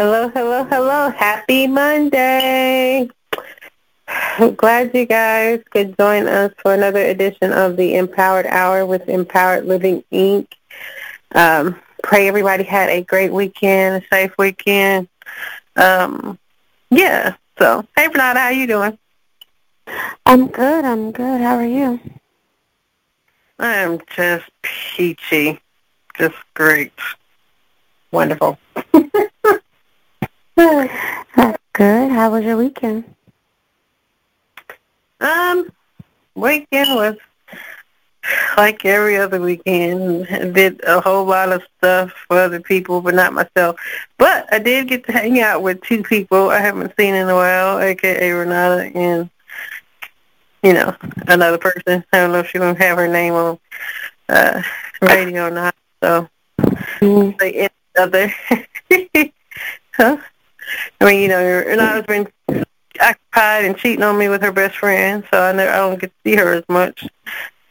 Hello, hello, hello. Happy Monday. I'm glad you guys could join us for another edition of the Empowered Hour with Empowered Living Inc. Um, pray everybody had a great weekend, a safe weekend. Um, yeah. So, hey, Bernada, how you doing? I'm good. I'm good. How are you? I'm just peachy. Just great. Wonderful. That's good. How was your weekend? Um, weekend was like every other weekend. Did a whole lot of stuff for other people, but not myself. But I did get to hang out with two people I haven't seen in a while, aka Ranada and you know another person. I don't know if she's gonna have her name on uh radio or not. So mm-hmm. they end other. huh? I mean, you know, Ranada's been occupied and cheating on me with her best friend, so I never I don't get to see her as much.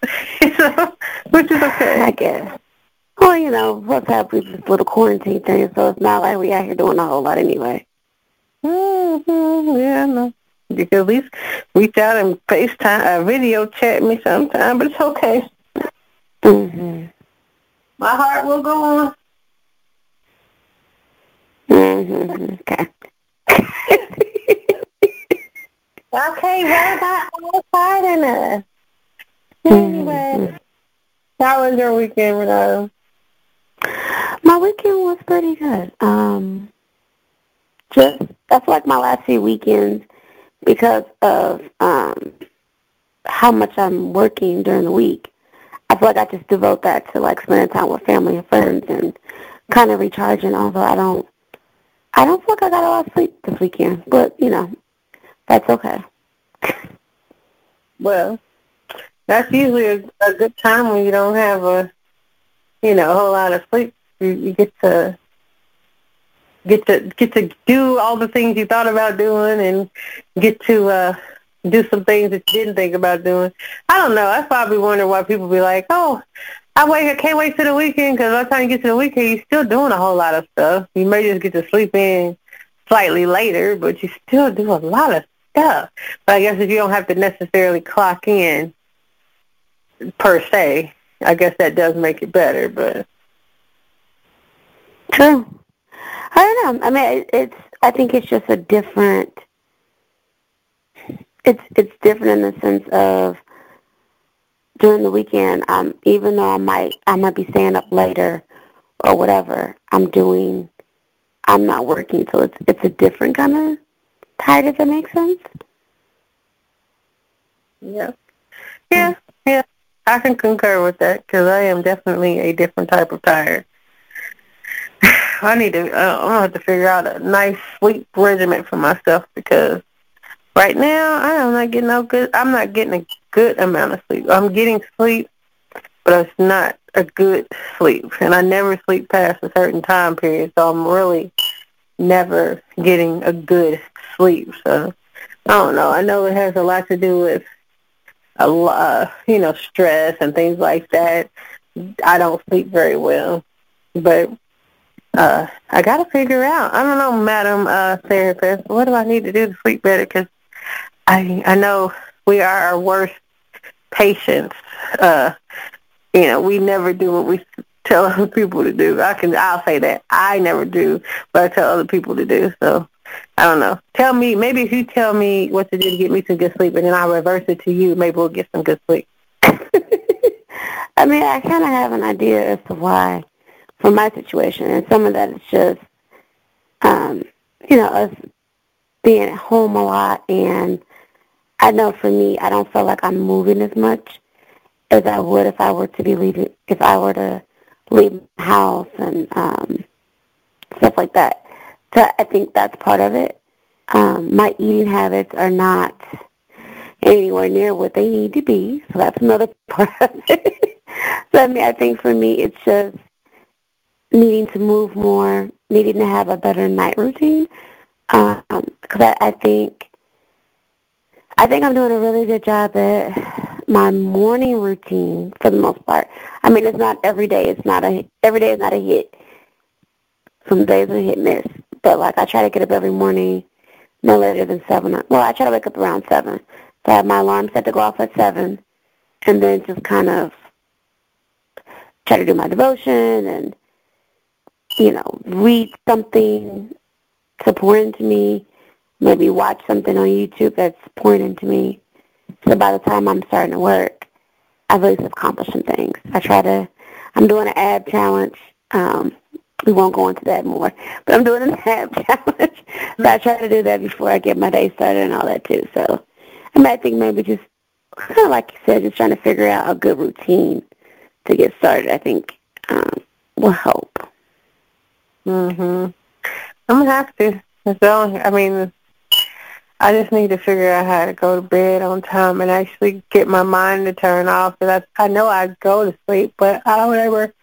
so, which is okay. I guess. Well, you know, what's happening with this little quarantine thing, so it's not like we out here doing a whole lot anyway. Mm-hmm. Yeah, no. You can at least reach out and FaceTime, uh, video chat me sometime, but it's okay. Mm-hmm. My heart will go on. Mm-hmm. Okay. okay, what about outside in us? Anyway, mm-hmm. how was your weekend, Ranada? My weekend was pretty good. Um, just that's like my last few weekends because of um how much I'm working during the week. I feel like I just devote that to like spending time with family and friends and kind of recharging. Although I don't I don't feel like I got a lot of sleep this weekend, but you know, that's okay. well, that's usually a, a good time when you don't have a, you know, a whole lot of sleep. You, you get to get to get to do all the things you thought about doing, and get to uh do some things that you didn't think about doing. I don't know. I probably wonder why people be like, "Oh, I wait. I can't wait to the weekend because by the time you get to the weekend, you're still doing a whole lot of stuff. You may just get to sleep in slightly later, but you still do a lot of stuff. But I guess if you don't have to necessarily clock in per se, I guess that does make it better. But true. I don't know. I mean, it's. I think it's just a different. It's it's different in the sense of during the weekend, um, even though I might I might be staying up later or whatever, I'm doing I'm not working, so it's it's a different kind of tired. If that makes sense. Yeah, yeah, yeah. I can concur with that because I am definitely a different type of tired. I need to. Uh, I'm gonna have to figure out a nice sleep regimen for myself because right now I am not getting no good. I'm not getting a good amount of sleep. I'm getting sleep, but it's not a good sleep, and I never sleep past a certain time period. So I'm really never getting a good sleep. So I don't know. I know it has a lot to do with a lot, you know, stress and things like that. I don't sleep very well, but uh I got to figure out. I don't know, Madam uh, Therapist. What do I need to do to sleep better? Because I I know we are our worst patients. Uh, you know, we never do what we tell other people to do. I can, I'll say that I never do what I tell other people to do. So I don't know. Tell me, maybe if you tell me what to do to get me some good sleep, and then I'll reverse it to you, maybe we'll get some good sleep. I mean, I kind of have an idea as to why, for my situation, and some of that is just, um, you know, us being at home a lot and I know for me, I don't feel like I'm moving as much as I would if I were to be leaving, if I were to leave my house and um, stuff like that. So I think that's part of it. Um, my eating habits are not anywhere near what they need to be, so that's another part of it. so I mean, I think for me, it's just needing to move more, needing to have a better night routine, because um, I, I think I think I'm doing a really good job at my morning routine for the most part. I mean, it's not every day. It's not a every day is not a hit. Some days are hit miss, but like I try to get up every morning no later than seven. Well, I try to wake up around seven. So I have my alarm set to go off at seven, and then just kind of try to do my devotion and you know read something to pour into me. Maybe watch something on YouTube that's pouring into me. So by the time I'm starting to work, I've at least accomplished some things. I try to. I'm doing an ab challenge. Um, we won't go into that more. But I'm doing an ab challenge. so I try to do that before I get my day started and all that too. So I, mean, think maybe just kind of like you said, just trying to figure out a good routine to get started. I think um, will help. Mhm. I'm gonna have to. So I mean, I just need to figure out how to go to bed on time and actually get my mind to turn off. Because I, I know I go to sleep, but I don't ever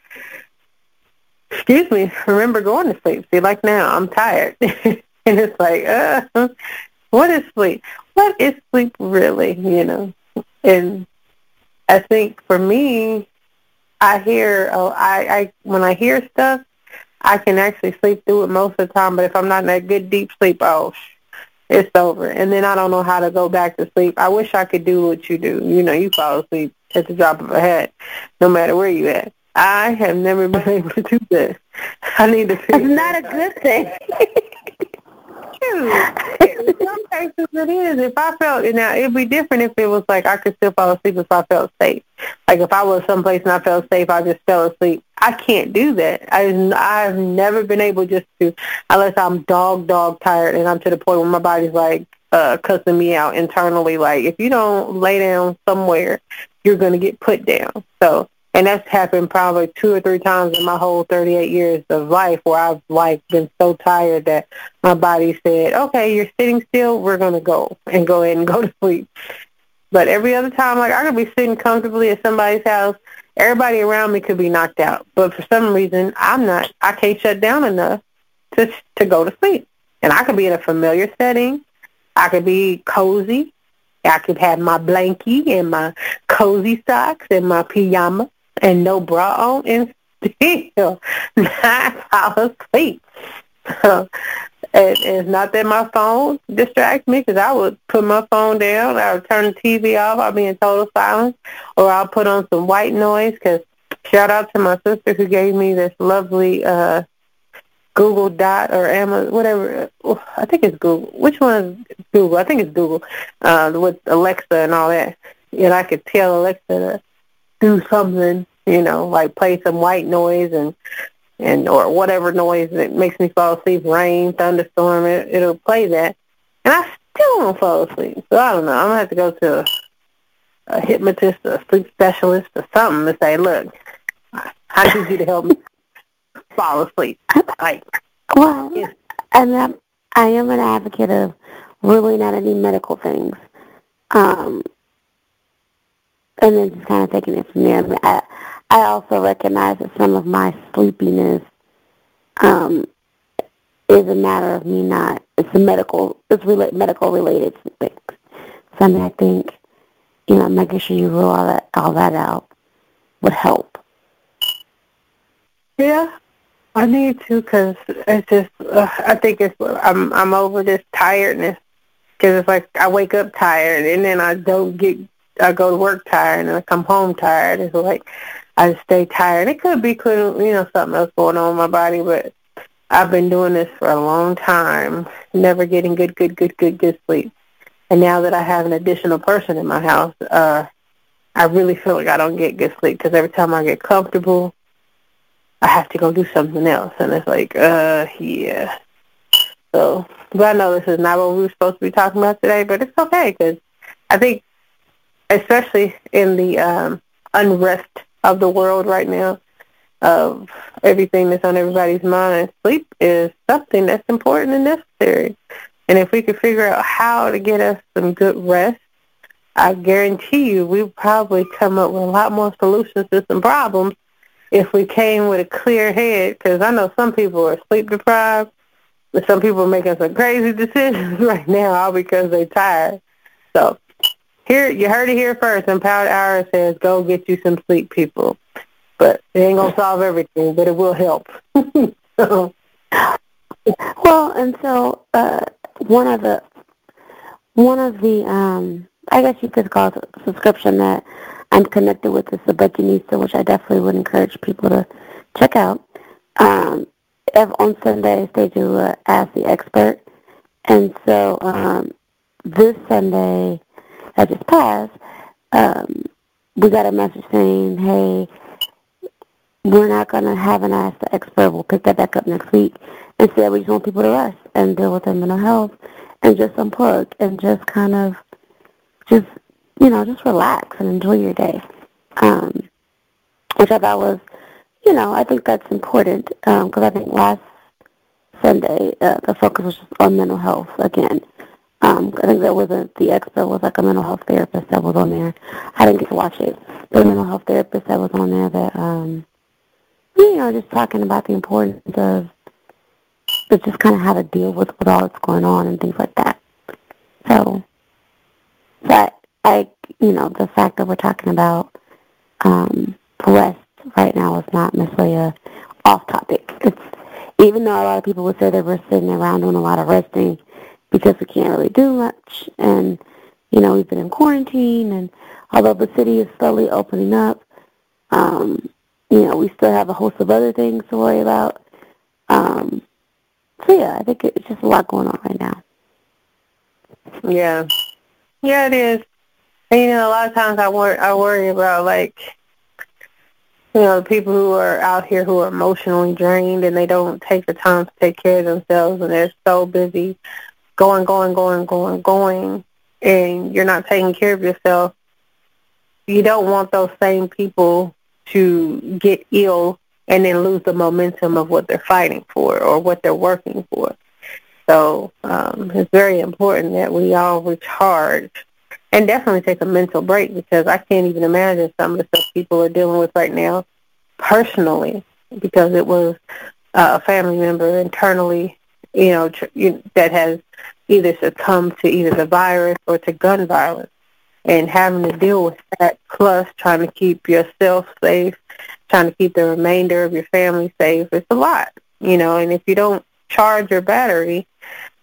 excuse me, remember going to sleep. See, like now, I'm tired. and it's like, uh, what is sleep? What is sleep really, you know? And I think for me, I hear, oh, I, I, when I hear stuff, I can actually sleep through it most of the time. But if I'm not in that good deep sleep, oh, it's over. And then I don't know how to go back to sleep. I wish I could do what you do. You know, you fall asleep at the drop of a hat, no matter where you at. I have never been able to do that. I need to It's not a good thing. In some cases it is. If I felt now it'd be different if it was like I could still fall asleep if I felt safe. Like if I was someplace and I felt safe, I just fell asleep. I can't do that. I I've never been able just to unless I'm dog dog tired and I'm to the point where my body's like uh cussing me out internally. Like if you don't lay down somewhere, you're gonna get put down. So and that's happened probably two or three times in my whole 38 years of life where I've like been so tired that my body said, okay, you're sitting still, we're going to go and go ahead and go to sleep. But every other time, like I could be sitting comfortably at somebody's house, everybody around me could be knocked out. But for some reason, I'm not, I can't shut down enough to, to go to sleep. And I could be in a familiar setting. I could be cozy. I could have my blankie and my cozy socks and my pajama and no bra on and still not fall asleep. So, it, it's not that my phone distracts me because I would put my phone down, I would turn the TV off, I'll be in total silence, or I'll put on some white noise because shout out to my sister who gave me this lovely uh Google Dot or Amazon, whatever. I think it's Google. Which one is Google? I think it's Google uh, with Alexa and all that. And I could tell Alexa to do something, you know, like play some white noise and and or whatever noise that makes me fall asleep, rain, thunderstorm, it, it'll play that, and I still don't fall asleep. So I don't know. I'm gonna have to go to a, a hypnotist, a sleep specialist, or something to say, look, I need you to help me fall asleep. Like, well, yeah. and I'm, I am an advocate of ruling out any medical things. Um, and then just kind of taking it from there. I, I, I also recognize that some of my sleepiness um, is a matter of me not. It's a medical. It's rela- medical related things. So I mean, I think you know making sure you rule all that all that out would help. Yeah, I need to because it's just. Uh, I think it's. I'm. I'm over this tiredness because it's like I wake up tired and then I don't get I go to work tired and I come home tired. It's like I stay tired. It could be, you know, something else going on in my body, but I've been doing this for a long time, never getting good, good, good, good, good sleep. And now that I have an additional person in my house, uh, I really feel like I don't get good sleep because every time I get comfortable, I have to go do something else, and it's like, uh, yeah. So, but I know this is not what we were supposed to be talking about today, but it's okay because I think especially in the um, unrest of the world right now, of everything that's on everybody's mind, sleep is something that's important and necessary. And if we could figure out how to get us some good rest, I guarantee you we'd probably come up with a lot more solutions to some problems if we came with a clear head. Because I know some people are sleep deprived, but some people are making some crazy decisions right now all because they're tired. So here, you heard it here first. Empowered Hour says, "Go get you some sleep, people." But it ain't gonna solve everything, but it will help. so, Well, and so uh, one of the one of the um, I guess you could call it a subscription that I'm connected with is the Buckinista, which I definitely would encourage people to check out. Um, on Sundays they do uh, Ask the Expert, and so um, this Sunday that just passed, um, we got a message saying, "Hey, we're not going to have an Ask the Expert. We'll pick that back up next week. Instead, we just want people to rest and deal with their mental health and just unplug and just kind of just you know just relax and enjoy your day." Um, which I thought was you know, I think that's important because um, I think last Sunday uh, the focus was just on mental health again. Um, I think there was a, the expert was like a mental health therapist that was on there. I didn't get to watch it. The mental health therapist that was on there that, um, you know, just talking about the importance of, of just kind of how to deal with, with all that's going on and things like that. So, that, I, you know, the fact that we're talking about um, rest right now is not necessarily a off topic. It's even though a lot of people would say that we're sitting around doing a lot of resting because we can't really do much and you know, we've been in quarantine and although the city is slowly opening up, um, you know, we still have a host of other things to worry about. Um, so yeah, I think it's just a lot going on right now. Yeah. Yeah, it is. And, you know, a lot of times I I worry about like you know, the people who are out here who are emotionally drained and they don't take the time to take care of themselves and they're so busy going, going, going, going, going, and you're not taking care of yourself, you don't want those same people to get ill and then lose the momentum of what they're fighting for or what they're working for. So um, it's very important that we all recharge and definitely take a mental break because I can't even imagine some of the stuff people are dealing with right now personally because it was uh, a family member internally, you know, tr- you, that has either succumbed to either the virus or to gun violence. And having to deal with that, plus trying to keep yourself safe, trying to keep the remainder of your family safe, it's a lot, you know. And if you don't charge your battery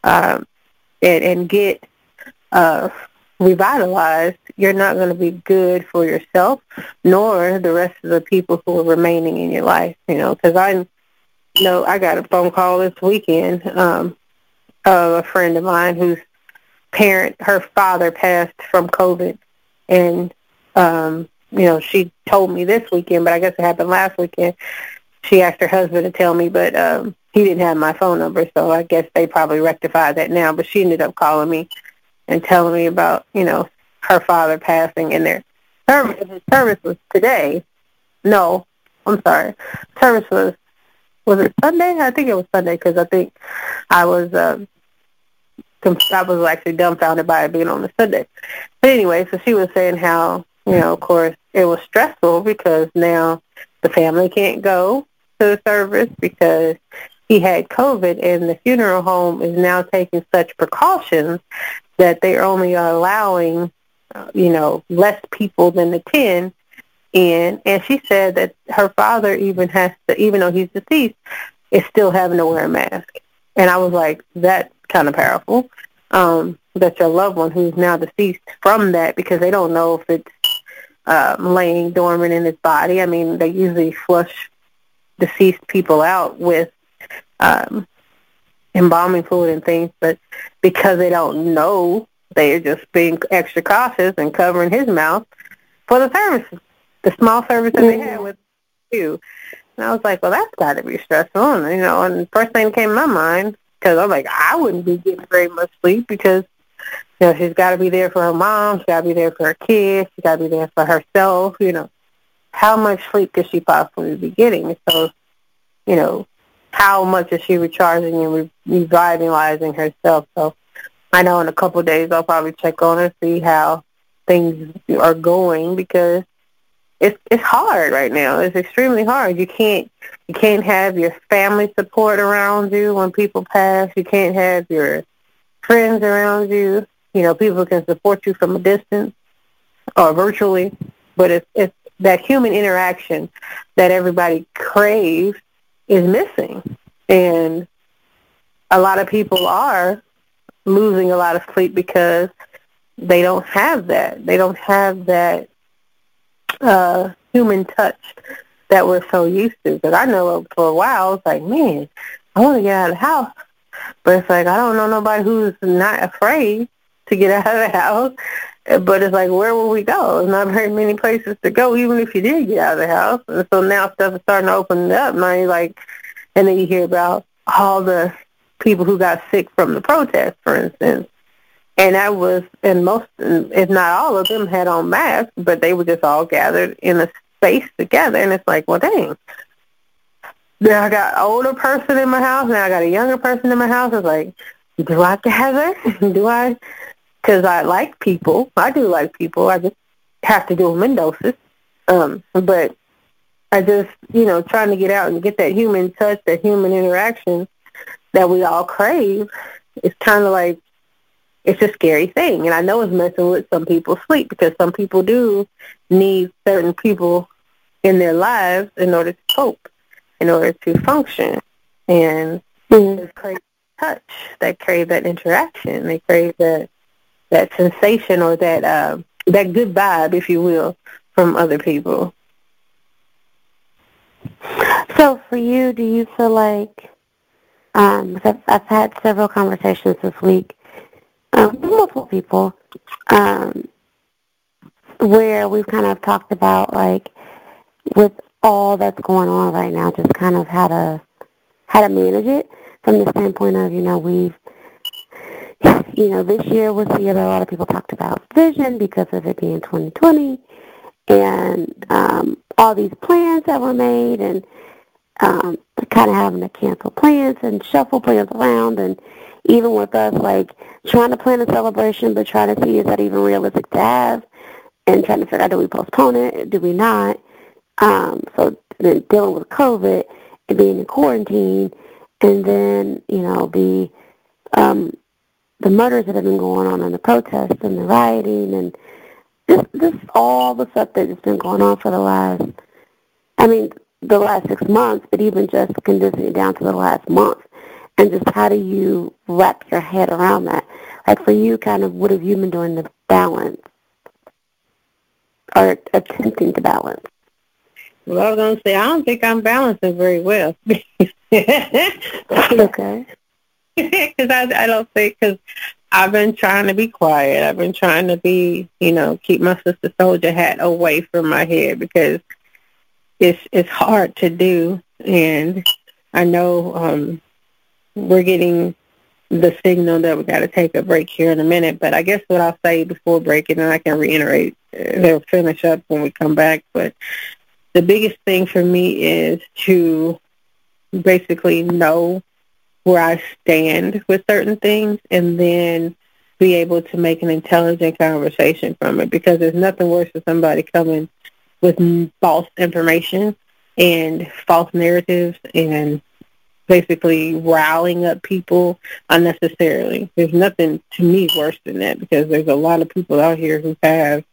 um, and, and get uh, revitalized, you're not going to be good for yourself, nor the rest of the people who are remaining in your life. You know, because I know I got a phone call this weekend um, of a friend of mine whose parent, her father, passed from COVID, and um, you know, she told me this weekend, but I guess it happened last weekend. She asked her husband to tell me, but um, he didn't have my phone number, so I guess they probably rectified that now. But she ended up calling me and telling me about, you know, her father passing and their service. His service was today. No, I'm sorry. Service was was it Sunday? I think it was Sunday because I think I was um, I was actually dumbfounded by it being on a Sunday. But anyway, so she was saying how you know, of course, it was stressful because now the family can't go to the service because he had COVID, and the funeral home is now taking such precautions that they're only allowing, uh, you know, less people than the 10 in. And she said that her father even has to, even though he's deceased, is still having to wear a mask. And I was like, that's kind of powerful. Um, that your loved one who's now deceased from that because they don't know if it's um, laying dormant in his body. I mean, they usually flush deceased people out with um, embalming fluid and things, but because they don't know, they're just being extra cautious and covering his mouth for the services, the small service that they had mm-hmm. with you. And I was like, well, that's got to be stressful, and, you know. And the first thing that came to my mind, because I'm like, I wouldn't be getting very much sleep because, you know, she's got to be there for her mom, she's got to be there for her kids, she's got to be there for herself. You know, how much sleep could she possibly be getting? So, you know, how much is she recharging and re- revitalizing herself. So I know in a couple of days I'll probably check on her, see how things are going because it's it's hard right now. It's extremely hard. You can't you can't have your family support around you when people pass. You can't have your friends around you. You know, people can support you from a distance or virtually, but it's it's that human interaction that everybody craves is missing. And a lot of people are losing a lot of sleep because they don't have that. They don't have that uh, human touch that we're so used to. Because I know for a while, I was like, man, I want to get out of the house. But it's like, I don't know nobody who's not afraid to get out of the house. But it's like, where will we go? There's not very many places to go, even if you did get out of the house. And so now stuff is starting to open up. Now you're like, and then you hear about all the people who got sick from the protest, for instance. And I was, and most, if not all of them, had on masks, but they were just all gathered in a space together. And it's like, well, dang. Now I got an older person in my house. Now I got a younger person in my house. It's like, do I gather? do I? Because I like people. I do like people. I just have to do them in doses. Um, but I just, you know, trying to get out and get that human touch, that human interaction that we all crave. It's kind of like it's a scary thing. And I know it's messing with some people's sleep because some people do need certain people in their lives in order to cope, in order to function. And mm-hmm. they crave touch, they crave that interaction, they crave that that sensation or that uh, that good vibe, if you will, from other people. So for you, do you feel like, um, I've, I've had several conversations this week um, multiple people, um, where we've kind of talked about like with all that's going on right now, just kind of how to how to manage it from the standpoint of you know we've you know this year was the year that a lot of people talked about vision because of it being 2020 and um, all these plans that were made and um, kind of having to cancel plans and shuffle plans around and even with us, like trying to plan a celebration, but trying to see is that even realistic to have, and trying to figure out do we postpone it, do we not? Um, so then dealing with COVID and being in quarantine, and then you know the um, the murders that have been going on and the protests and the rioting and this this all the stuff that has been going on for the last I mean the last six months, but even just condensing it down to the last month and just how do you wrap your head around that? Like for you, kind of, what have you been doing to balance or attempting to balance? Well, I was going to say, I don't think I'm balancing very well. okay. Because I, I don't think, because I've been trying to be quiet. I've been trying to be, you know, keep my sister soldier hat away from my head because it's it's hard to do. And I know um we're getting the signal that we got to take a break here in a minute. But I guess what I'll say before breaking, and then I can reiterate, they'll finish up when we come back. But the biggest thing for me is to basically know where I stand with certain things and then be able to make an intelligent conversation from it because there's nothing worse than somebody coming with false information and false narratives and basically riling up people unnecessarily. There's nothing to me worse than that because there's a lot of people out here who have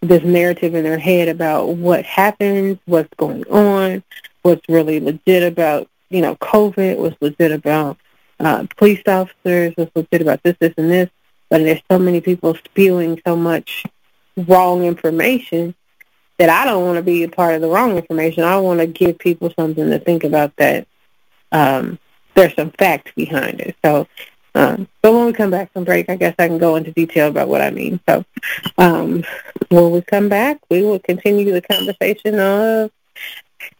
this narrative in their head about what happens, what's going on, what's really legit about, you know, COVID, what's legit about uh, police officers, what's legit about this, this, and this. But there's so many people spewing so much wrong information that I don't want to be a part of the wrong information. I want to give people something to think about that um, there's some facts behind it. So, um, but when we come back from break, I guess I can go into detail about what I mean. So, um, when we come back, we will continue the conversation of,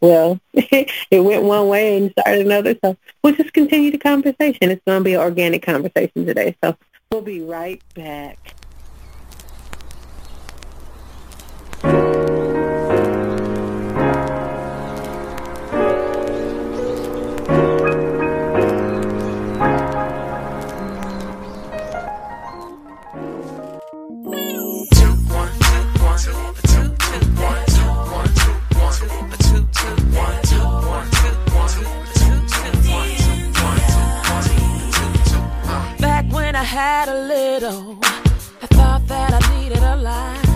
well, it went one way and started another. So we'll just continue the conversation. It's going to be an organic conversation today. So we'll be right back. I had a little, I thought that I needed a lot.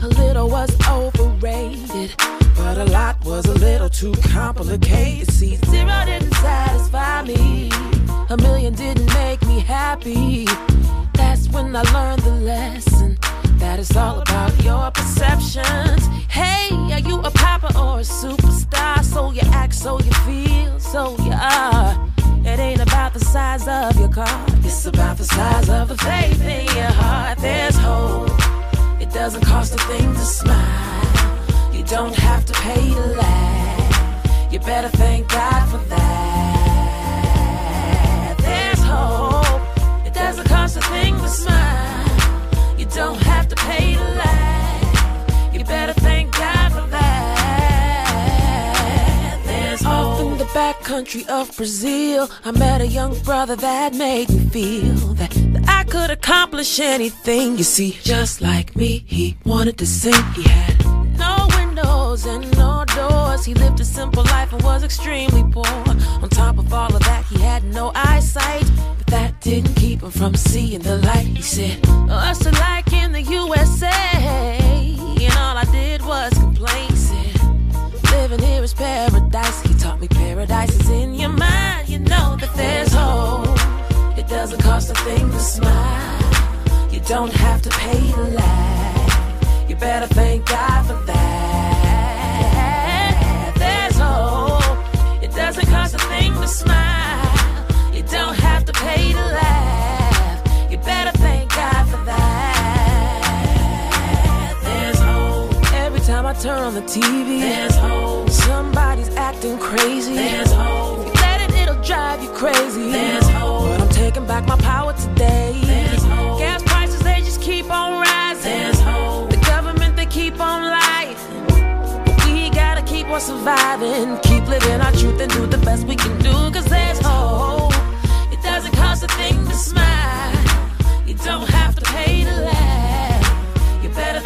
A little was overrated, but a lot was a little too complicated. See, zero didn't satisfy me, a million didn't make me happy. That's when I learned the lesson that it's all about your perceptions. Hey, are you a papa or a superstar? So you act, so you feel, so you are. It ain't about the size of your car, it's about the size of the faith in your heart. There's hope. It doesn't cost a thing to smile. You don't have to pay to laugh. You better thank God for that. There's hope. It doesn't cost a thing to smile. You don't have to pay to laugh. Country of Brazil, I met a young brother that made me feel that, that I could accomplish anything. You see, just like me, he wanted to sing. He had no windows and no doors. He lived a simple life and was extremely poor. On top of all of that, he had no eyesight. But that didn't keep him from seeing the light. He said, Us are like in the USA. And all I did was complain. Living here is paradise. He taught me paradise is in your mind. You know that there's hope. It doesn't cost a thing to smile. You don't have to pay to laugh. You better thank God for that. There's hope. It doesn't cost a thing to smile. You don't have to pay to laugh. Turn on the TV, there's hope. Somebody's acting crazy. There's hope. If you let it, it'll drive you crazy. There's hope. But I'm taking back my power today. There's hope. Gas prices, they just keep on rising. There's hope. The government, they keep on lying. But we gotta keep on surviving. Keep living our truth and do the best we can do. Cause there's hope. It doesn't cost a thing to smile. You don't have to pay to laugh. You better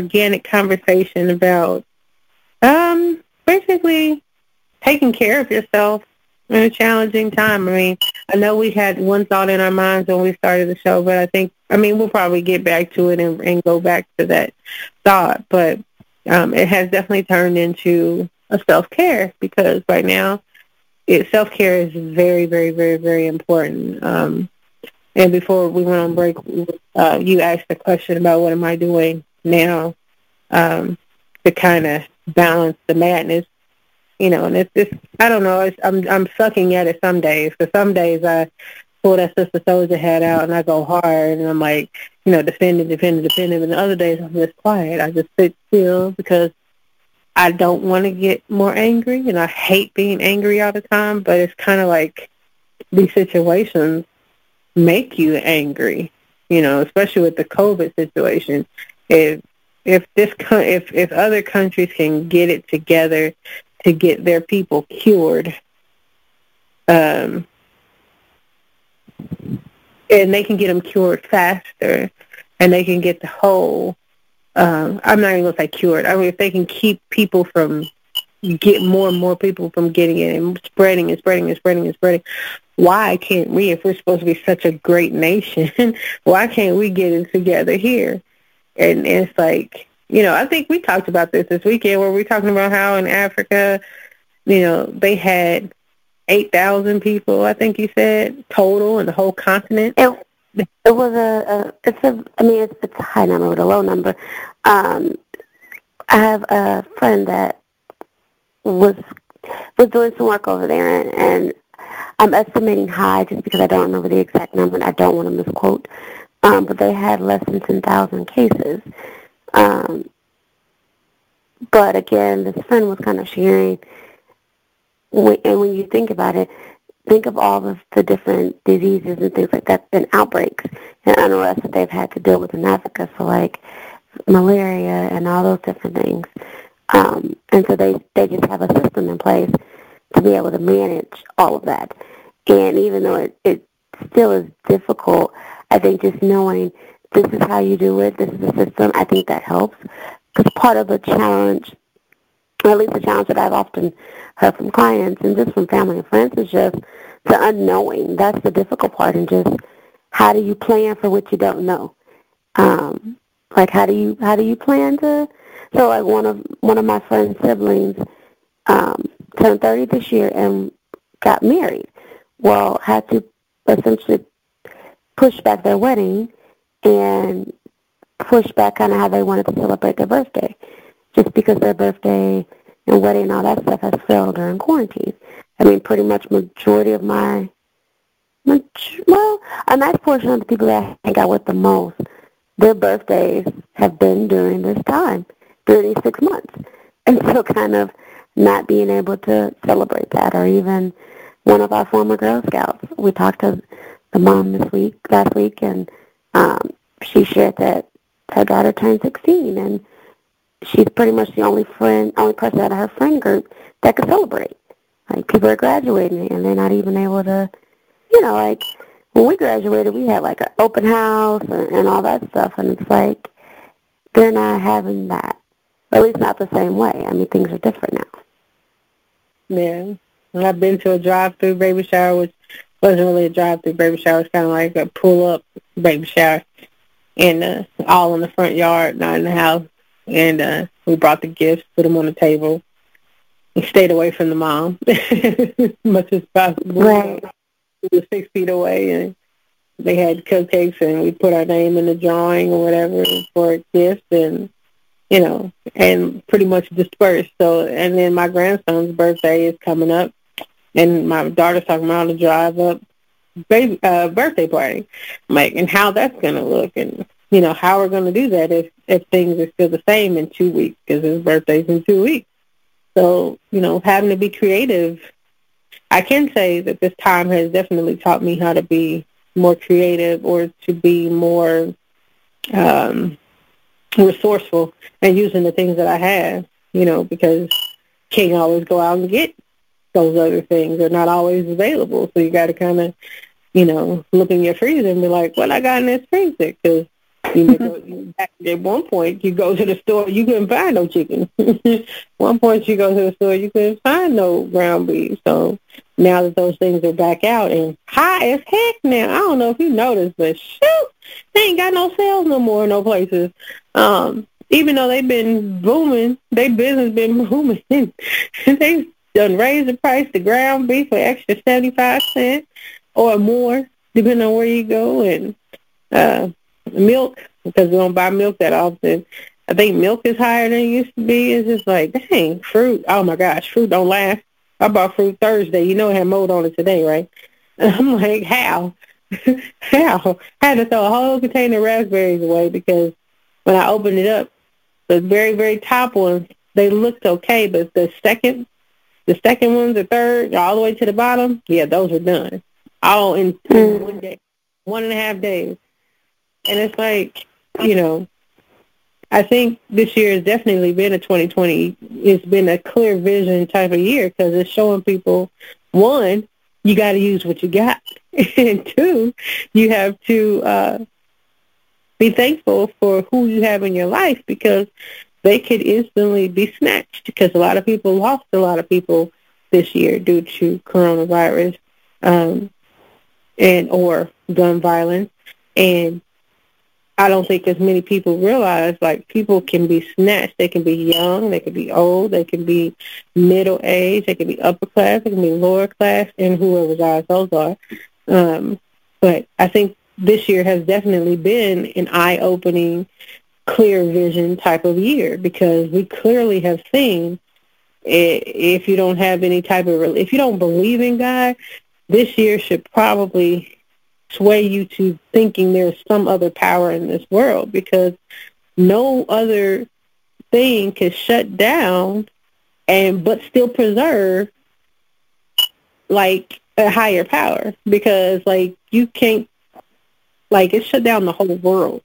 organic conversation about um, basically taking care of yourself in a challenging time. I mean, I know we had one thought in our minds when we started the show, but I think, I mean, we'll probably get back to it and, and go back to that thought. But um, it has definitely turned into a self-care because right now, it, self-care is very, very, very, very important. Um, and before we went on break, uh, you asked a question about what am I doing now um, to kind of balance the madness, you know. And it's just I don't know. It's, I'm I'm sucking at it some days because some days I pull that sister soldier hat out and I go hard and I'm like, you know, defending, defending, defending. And the other days I'm just quiet. I just sit still because I don't want to get more angry and I hate being angry all the time. But it's kind of like these situations make you angry, you know, especially with the COVID situation. If if this if if other countries can get it together to get their people cured, um, and they can get them cured faster, and they can get the whole. Um, I'm not even gonna say cured. I mean, if they can keep people from get more and more people from getting it and spreading and spreading and spreading and spreading. Why can't we, if we're supposed to be such a great nation, why can't we get it together here? And it's like, you know, I think we talked about this this weekend where we were talking about how in Africa, you know, they had 8,000 people, I think you said, total in the whole continent. It, it was a, a, it's a, I mean, it's, it's a high number, but a low number. Um, I have a friend that was was doing some work over there, and, and I'm estimating high just because I don't remember the exact number, and I don't want to misquote. Um, but they had less than 10,000 cases. Um, but again, this friend was kind of sharing, and when you think about it, think of all of the different diseases and things like that, and outbreaks and unrest that they've had to deal with in Africa. So like malaria and all those different things. Um, and so they, they just have a system in place to be able to manage all of that. And even though it, it still is difficult, I think just knowing this is how you do it, this is the system, I think that helps. Because part of the challenge, or at least the challenge that I've often heard from clients and just from family and friends is just the unknowing. That's the difficult part and just how do you plan for what you don't know? Um, like how do you how do you plan to so like one of one of my friend's siblings um turned thirty this year and got married. Well, had to essentially push back their wedding and push back kind of how they wanted to celebrate their birthday, just because their birthday and wedding and all that stuff has failed during quarantine. I mean, pretty much majority of my, well, a nice portion of the people that I hang out with the most, their birthdays have been during this time, during these six months. And so kind of not being able to celebrate that or even one of our former Girl Scouts. We talked to the mom this week, last week, and um, she shared that her daughter turned 16, and she's pretty much the only friend, only person out of her friend group that could celebrate. Like people are graduating, and they're not even able to, you know, like when we graduated, we had like an open house and, and all that stuff, and it's like they're not having that, at least not the same way. I mean, things are different now. Yeah. I've been to a drive-through baby shower, which wasn't really a drive-through baby shower. It's kind of like a pull-up baby shower, and uh, all in the front yard, not in the house. And uh, we brought the gifts, put them on the table, and stayed away from the mom as much as possible. Right. We were six feet away, and they had cupcakes, and we put our name in the drawing or whatever for a gift, and you know, and pretty much dispersed. So, and then my grandson's birthday is coming up, and my daughter's talking about to drive up baby uh, birthday party. Like, and how that's going to look, and you know, how we're going to do that if if things are still the same in two weeks because his birthday's in two weeks. So, you know, having to be creative. I can say that this time has definitely taught me how to be more creative or to be more um, resourceful and using the things that I have, you know, because can't always go out and get those other things. They're not always available. So you got to kind of, you know, look in your freezer and be like, what I got in this freezer? Because you know, at one point you go to the store, you couldn't find no chicken. one point you go to the store, you couldn't find no ground beef. So now that those things are back out and high as heck now, I don't know if you noticed, but shoot, they ain't got no sales no more in no places. Um, even though they've been booming, their business been booming. they done raised the price to ground beef for extra seventy five cents or more, depending on where you go, and uh milk because we don't buy milk that often. I think milk is higher than it used to be. It's just like, dang, fruit. Oh my gosh, fruit don't last. I bought fruit Thursday. You know it had mold on it today, right? And I'm like, how? how? I had to throw a whole container of raspberries away because when I opened it up, the very, very top ones, they looked okay, but the second, the second ones, the third, all the way to the bottom, yeah, those are done. All in, in one day, one and a half days. And it's like, you know, I think this year has definitely been a 2020. It's been a clear vision type of year because it's showing people, one, you got to use what you got. and two, you have to uh, be thankful for who you have in your life because they could instantly be snatched because a lot of people lost a lot of people this year due to coronavirus um, and or gun violence. And I don't think as many people realize like people can be snatched. They can be young, they can be old, they can be middle age, they can be upper class, they can be lower class, and whoever's eyes those are. Um, but I think this year has definitely been an eye-opening, clear vision type of year because we clearly have seen if you don't have any type of if you don't believe in God, this year should probably sway you to thinking there's some other power in this world because no other thing can shut down and but still preserve like a higher power because like you can't like it shut down the whole world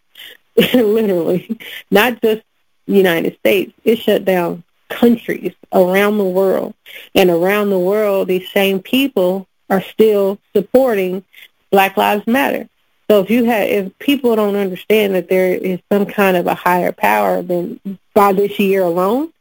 literally not just united states it shut down countries around the world and around the world these same people are still supporting Black Lives Matter. So if you have, if people don't understand that there is some kind of a higher power than by this year alone,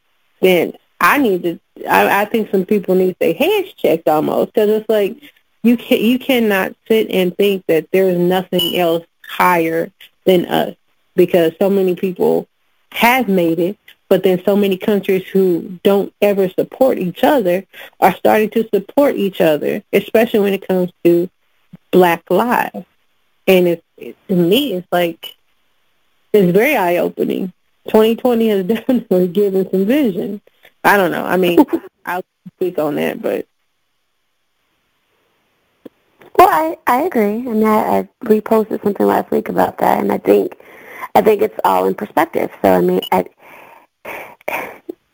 then I need to. I, I think some people need their heads checked almost because it's like you can you cannot sit and think that there is nothing else higher than us because so many people have made it, but then so many countries who don't ever support each other are starting to support each other, especially when it comes to black lives. And it's, it, to me, it's like, it's very eye-opening. 2020 has definitely given some vision. I don't know. I mean, I'll speak on that, but. Well, I, I agree. I mean, I, I reposted something last week about that, and I think, I think it's all in perspective. So, I mean, I,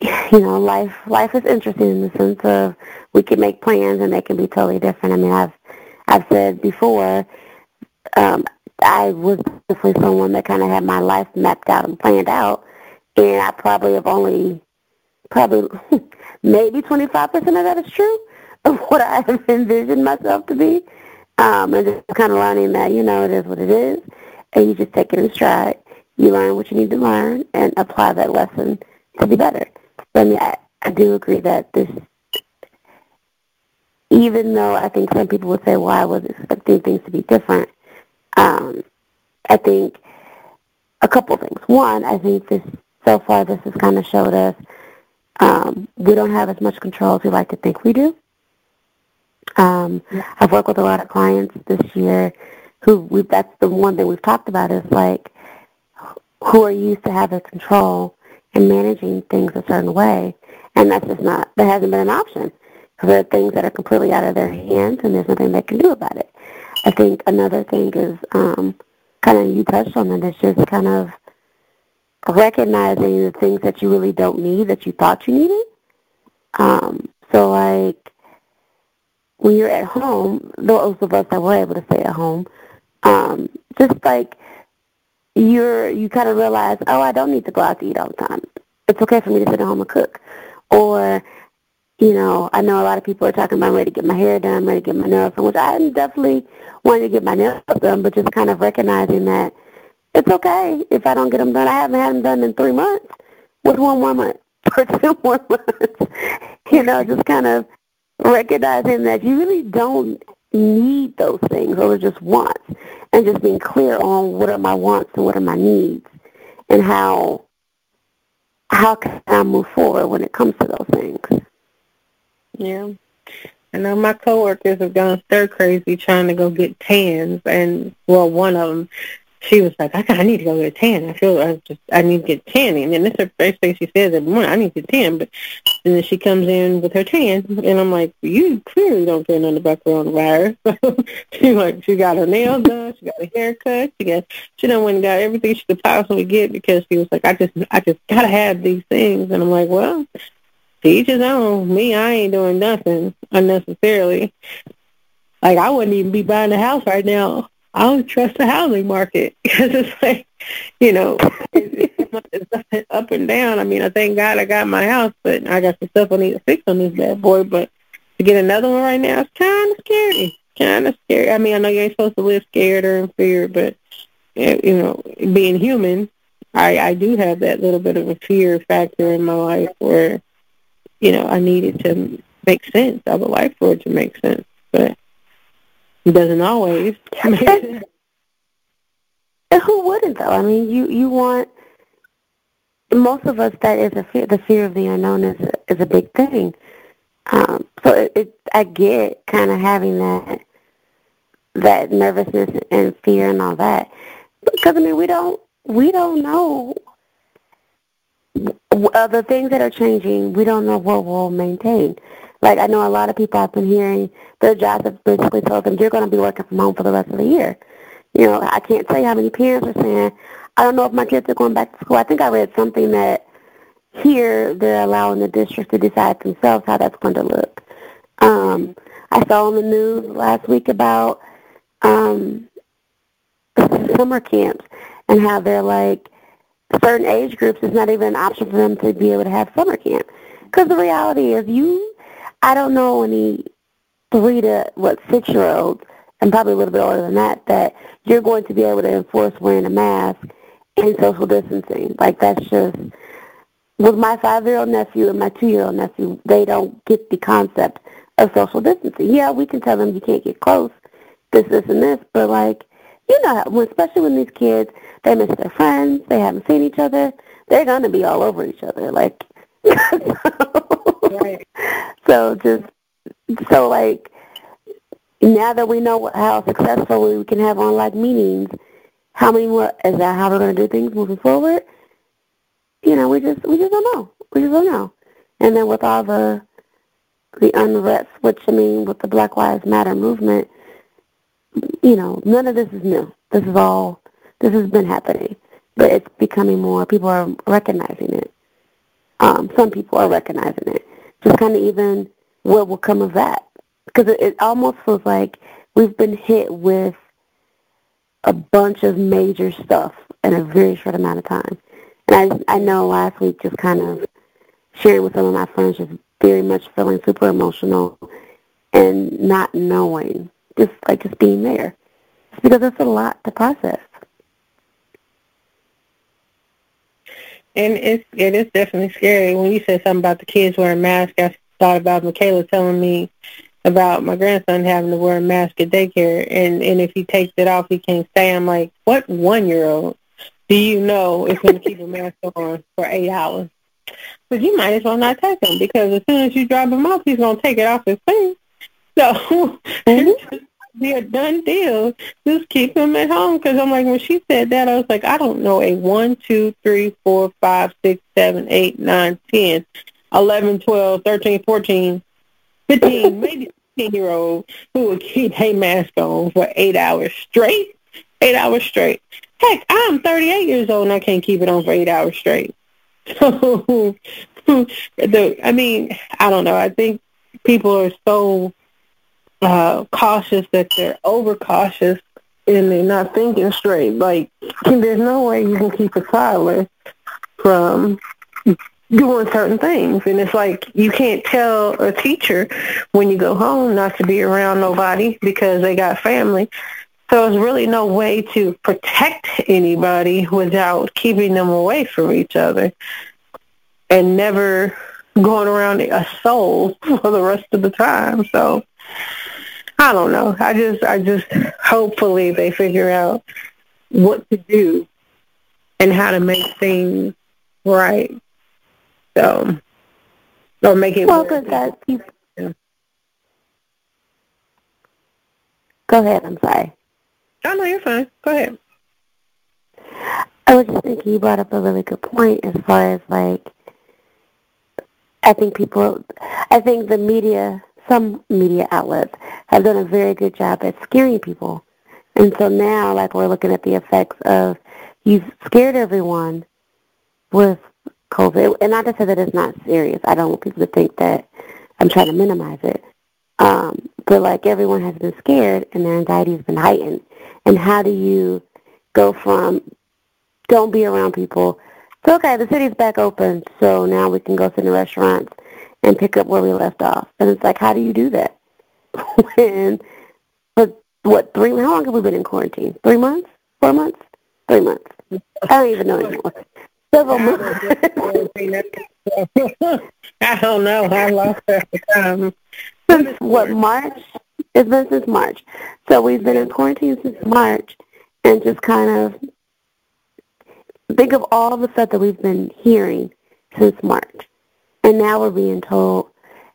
you know, life, life is interesting in the sense of we can make plans and they can be totally different. I mean, I've I've said before, um, I was definitely someone that kind of had my life mapped out and planned out, and I probably have only, probably maybe 25% of that is true of what I have envisioned myself to be. Um, and just kind of learning that, you know, it is what it is, and you just take it in stride. You learn what you need to learn and apply that lesson to be better. But I mean, I, I do agree that this even though I think some people would say, well, I was expecting things to be different, um, I think a couple things. One, I think this so far this has kind of showed us um, we don't have as much control as we like to think we do. Um. I've worked with a lot of clients this year who we, that's the one that we've talked about is like who are used to having control and managing things a certain way, and that's just not that hasn't been an option there are things that are completely out of their hands, and there's nothing they can do about it. I think another thing is um, kind of you touched on it. It's just kind of recognizing the things that you really don't need that you thought you needed. Um, so like when you're at home, those of us that were able to stay at home, um, just like you're you kind of realize, oh, I don't need to go out to eat all the time. It's okay for me to sit at home and cook, or you know, I know a lot of people are talking about I'm ready to get my hair done, I'm ready to get my nails done, which I am definitely wanting to get my nails done, but just kind of recognizing that it's okay if I don't get them done. I haven't had them done in three months. What's one more month? For two more months. you know, just kind of recognizing that you really don't need those things. Are just wants. And just being clear on what are my wants and what are my needs and how how can I move forward when it comes to those things. Yeah. I know my coworkers have gone stir crazy trying to go get tans, and well, one of them, she was like, "I, I need to go get a tan. I feel I just I need to get tanning." And this is her first thing she says every morning. I need to tan, but and then she comes in with her tan, and I'm like, "You clearly don't care nothing about coronavirus." she like she got her nails done, she got a haircut, she got she done went and got everything she could possibly get because she was like, "I just I just gotta have these things," and I'm like, "Well." to each his own. Me, I ain't doing nothing unnecessarily. Like I wouldn't even be buying a house right now. I don't trust the housing market because it's like, you know, it's up and down. I mean, I thank God I got my house, but I got some stuff I need to fix on this bad boy. But to get another one right now, it's kind of scary. Kind of scary. I mean, I know you ain't supposed to live scared or in fear, but eh, you know, being human, I I do have that little bit of a fear factor in my life where, you know, I need it to make sense. I would like for it to make sense, but it doesn't always make sense. And who wouldn't though? I mean, you you want most of us that is a fear. The fear of the unknown is a, is a big thing. Um, so it, it I get kind of having that that nervousness and fear and all that because I mean we don't we don't know uh, the things that are changing. We don't know what we'll maintain. Like I know a lot of people I've been hearing their jobs have basically told them you're going to be working from home for the rest of the year. You know, I can't tell you how many parents are saying, I don't know if my kids are going back to school. I think I read something that here they're allowing the district to decide themselves how that's going to look. Um, I saw on the news last week about um, summer camps and how they're like certain age groups is not even an option for them to be able to have summer camp. Because the reality is, you, I don't know any three to what six year olds, and probably a little bit older than that, that you're going to be able to enforce wearing a mask and social distancing. Like that's just with my five year old nephew and my two year old nephew, they don't get the concept of social distancing. Yeah, we can tell them you can't get close, this, this, and this, but like you know, especially when these kids they miss their friends, they haven't seen each other, they're gonna be all over each other. Like, so, Right. so just so like now that we know how successful we can have online meetings, how many more is that how we're going to do things moving forward? You know, we just we just don't know. We just don't know. And then with all the the unrest, which I mean, with the Black Lives Matter movement, you know, none of this is new. This is all this has been happening, but it's becoming more. People are recognizing it. Um, some people are recognizing it. Just kind of even what will come of that, because it, it almost feels like we've been hit with a bunch of major stuff in a very short amount of time. And I I know last week just kind of sharing with some of my friends just very much feeling super emotional and not knowing, just like just being there. Because it's a lot to process. And it's it is definitely scary. When you said something about the kids wearing masks, I thought about Michaela telling me about my grandson having to wear a mask at daycare, and and if he takes it off, he can't stay. I'm like, what one year old do you know is going to keep a mask on for eight hours? But you might as well not take him because as soon as you drop him off, he's going to take it off his face. So mm-hmm. it's just be a done deal. Just keep him at home because I'm like, when she said that, I was like, I don't know a one, two, three, four, five, six, seven, eight, nine, ten, eleven, twelve, thirteen, fourteen, fifteen, maybe 16 year old who would keep a mask on for eight hours straight. Eight hours straight. Heck, I'm 38 years old and I can't keep it on for eight hours straight. So, the, I mean, I don't know. I think people are so uh, cautious that they're overcautious and they're not thinking straight. Like, there's no way you can keep a toddler from doing certain things. And it's like you can't tell a teacher when you go home not to be around nobody because they got family. So there's really no way to protect anybody without keeping them away from each other and never going around a soul for the rest of the time. So I don't know. I just I just hopefully they figure out what to do and how to make things right. So or make it Well, that you. Yeah. Go ahead. I'm sorry. Oh no, you're fine. Go ahead. I was just thinking you brought up a really good point as far as like I think people I think the media some media outlets have done a very good job at scaring people. And so now like we're looking at the effects of you've scared everyone with COVID. And not to say that it's not serious. I don't want people to think that I'm trying to minimize it. Um, but like everyone has been scared and their anxiety has been heightened. And how do you go from don't be around people so okay, the city's back open, so now we can go sit in restaurants and pick up where we left off. And it's like, how do you do that? when for what three? How long have we been in quarantine? Three months? Four months? Three months. I don't even know anymore. Several months. I don't know. I lost track of time. since what March? It's been since March. So we've been in quarantine since March, and just kind of think of all the stuff that we've been hearing since March, and now we're being told,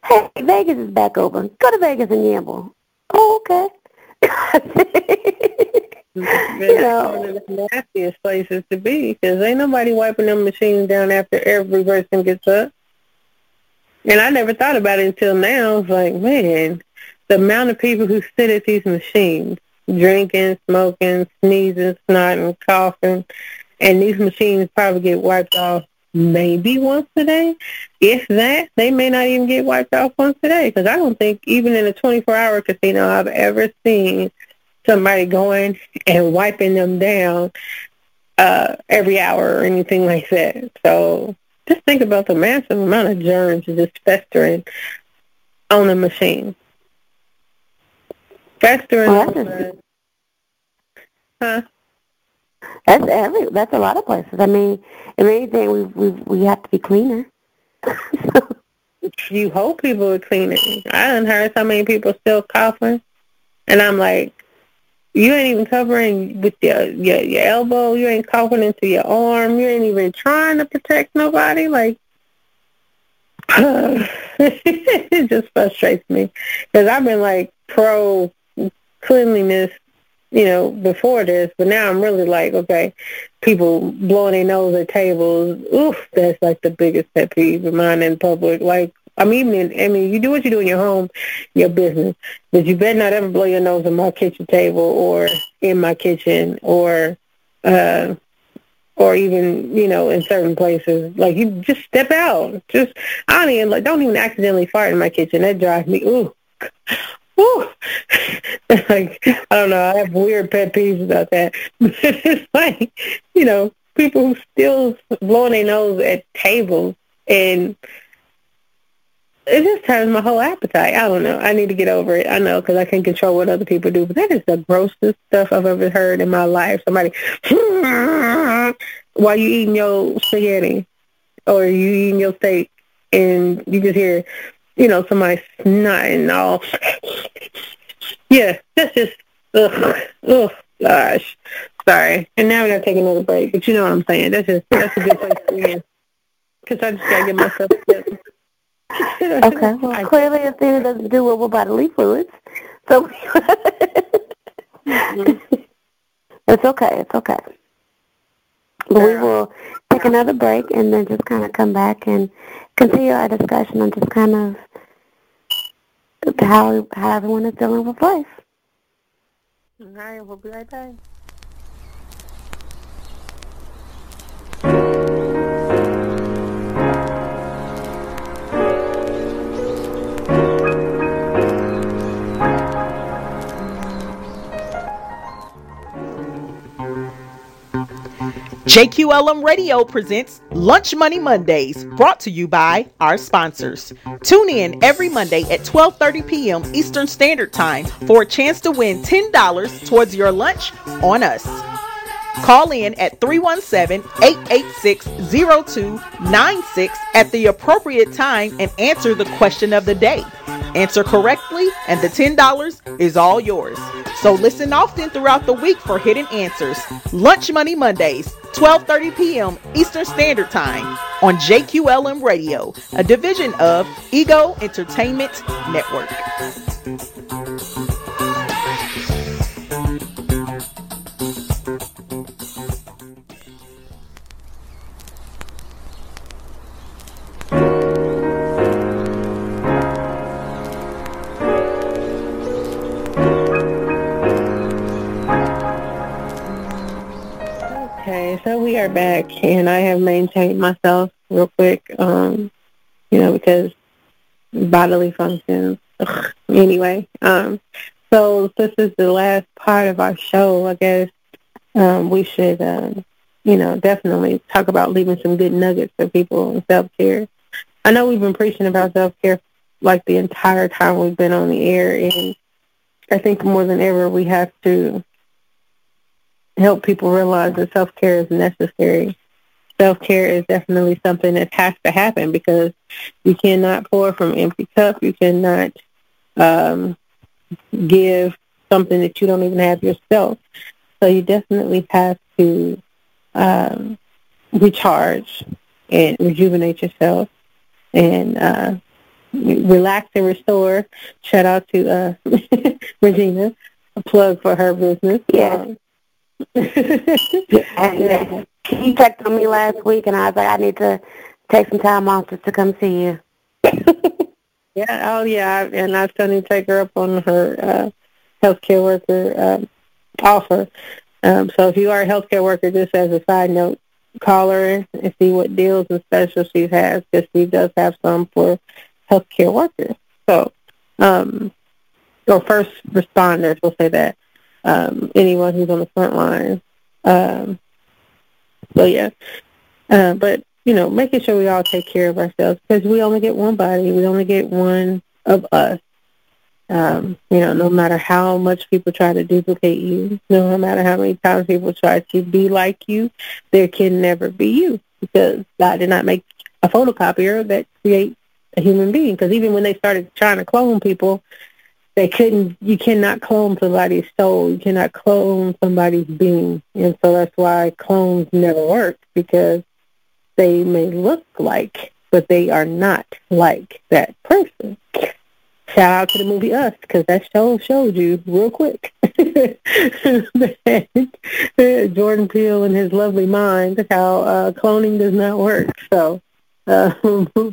"Hey, Vegas is back open. Go to Vegas and gamble." Oh, okay. It's know. one of the nastiest places to be because ain't nobody wiping them machines down after every person gets up. And I never thought about it until now. It's like, man, the amount of people who sit at these machines, drinking, smoking, sneezing, snotting, coughing, and these machines probably get wiped off maybe once a day. If that, they may not even get wiped off once a day because I don't think even in a 24-hour casino I've ever seen somebody going and wiping them down uh, every hour or anything like that. So just think about the massive amount of germs just festering on the machine. Festering Well, that's huh? That's every. That's a lot of places. I mean, if anything, we we we have to be cleaner. so, You hope people are cleaning. I done heard so many people still coughing, and I'm like, you ain't even covering with your your, your elbow. You ain't coughing into your arm. You ain't even trying to protect nobody. Like, it just frustrates me because I've been like pro cleanliness, you know, before this, but now I'm really like, okay, people blowing their nose at tables. Oof, that's like the biggest pet peeve of mine in public. Like, I mean, in, I mean, you do what you do in your home, your business, but you better not ever blow your nose on my kitchen table or in my kitchen or, uh, or even you know in certain places. Like you just step out. Just I don't even like don't even accidentally fart in my kitchen. That drives me ooh. Ooh. like I don't know, I have weird pet peeves about that. But it's like, you know, people who still blowing their nose at tables and it just turns my whole appetite. I don't know. I need to get over it. I know because I can't control what other people do, but that is the grossest stuff I've ever heard in my life. Somebody while you eating your spaghetti or you eating your steak, and you just hear, you know, somebody snotting all. yeah, that's just ugh, ugh, gosh. Sorry. And now we gotta take another break, but you know what I'm saying. That's just that's a good place to be. Because I just gotta get myself. okay. Well, clearly, it thing doesn't do well with bodily fluids. So mm-hmm. it's okay. It's okay. But we will take another break and then just kind of come back and continue our discussion on just kind of how how everyone is dealing with life. All right, we'll be right back. JQLM Radio presents Lunch Money Mondays, brought to you by our sponsors. Tune in every Monday at 12:30 p.m. Eastern Standard Time for a chance to win $10 towards your lunch on us. Call in at 317-886-0296 at the appropriate time and answer the question of the day. Answer correctly and the $10 is all yours. So listen often throughout the week for hidden answers. Lunch Money Mondays, 12:30 p.m. Eastern Standard Time on JQLM Radio, a division of Ego Entertainment Network. Are back, and I have maintained myself real quick, um, you know, because bodily functions. Ugh. Anyway, um, so this is the last part of our show. I guess um, we should, um, you know, definitely talk about leaving some good nuggets for people in self-care. I know we've been preaching about self-care like the entire time we've been on the air, and I think more than ever we have to help people realize that self-care is necessary. Self-care is definitely something that has to happen because you cannot pour from an empty cup. You cannot um, give something that you don't even have yourself. So you definitely have to um, recharge and rejuvenate yourself and uh, relax and restore. Shout out to uh, Regina, a plug for her business. Yes. Um, And, uh, he checked on me last week, and I was like, I need to take some time off just to come see you. Yeah, oh yeah, and I still need to take her up on her uh, healthcare worker um, offer. Um, so if you are a healthcare worker, just as a side note, call her and see what deals and specials she has because she does have some for healthcare workers. So, um, or first responders, we'll say that. Um, anyone who's on the front line. Um, so yeah, uh, but you know, making sure we all take care of ourselves because we only get one body. We only get one of us. Um, you know, no matter how much people try to duplicate you, no matter how many times people try to be like you, there can never be you because God did not make a photocopier that creates a human being. Because even when they started trying to clone people, they couldn't. You cannot clone somebody's soul. You cannot clone somebody's being, and so that's why clones never work because they may look like, but they are not like that person. Shout out to the movie Us because that show showed you real quick Jordan Peele and his lovely mind how uh, cloning does not work. So, uh,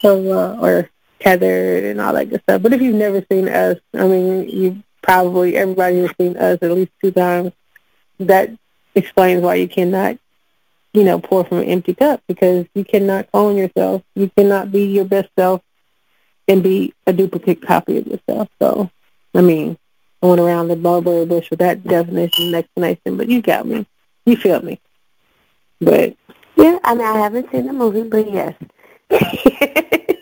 so uh, or tethered and all that good stuff. But if you've never seen Us, I mean, you probably everybody has seen Us at least two times. That explains why you cannot you know, pour from an empty cup because you cannot clone yourself. You cannot be your best self and be a duplicate copy of yourself. So, I mean, I went around the mulberry bush with that definition and explanation, but you got me. You feel me. But Yeah, I mean, I haven't seen the movie, but yes.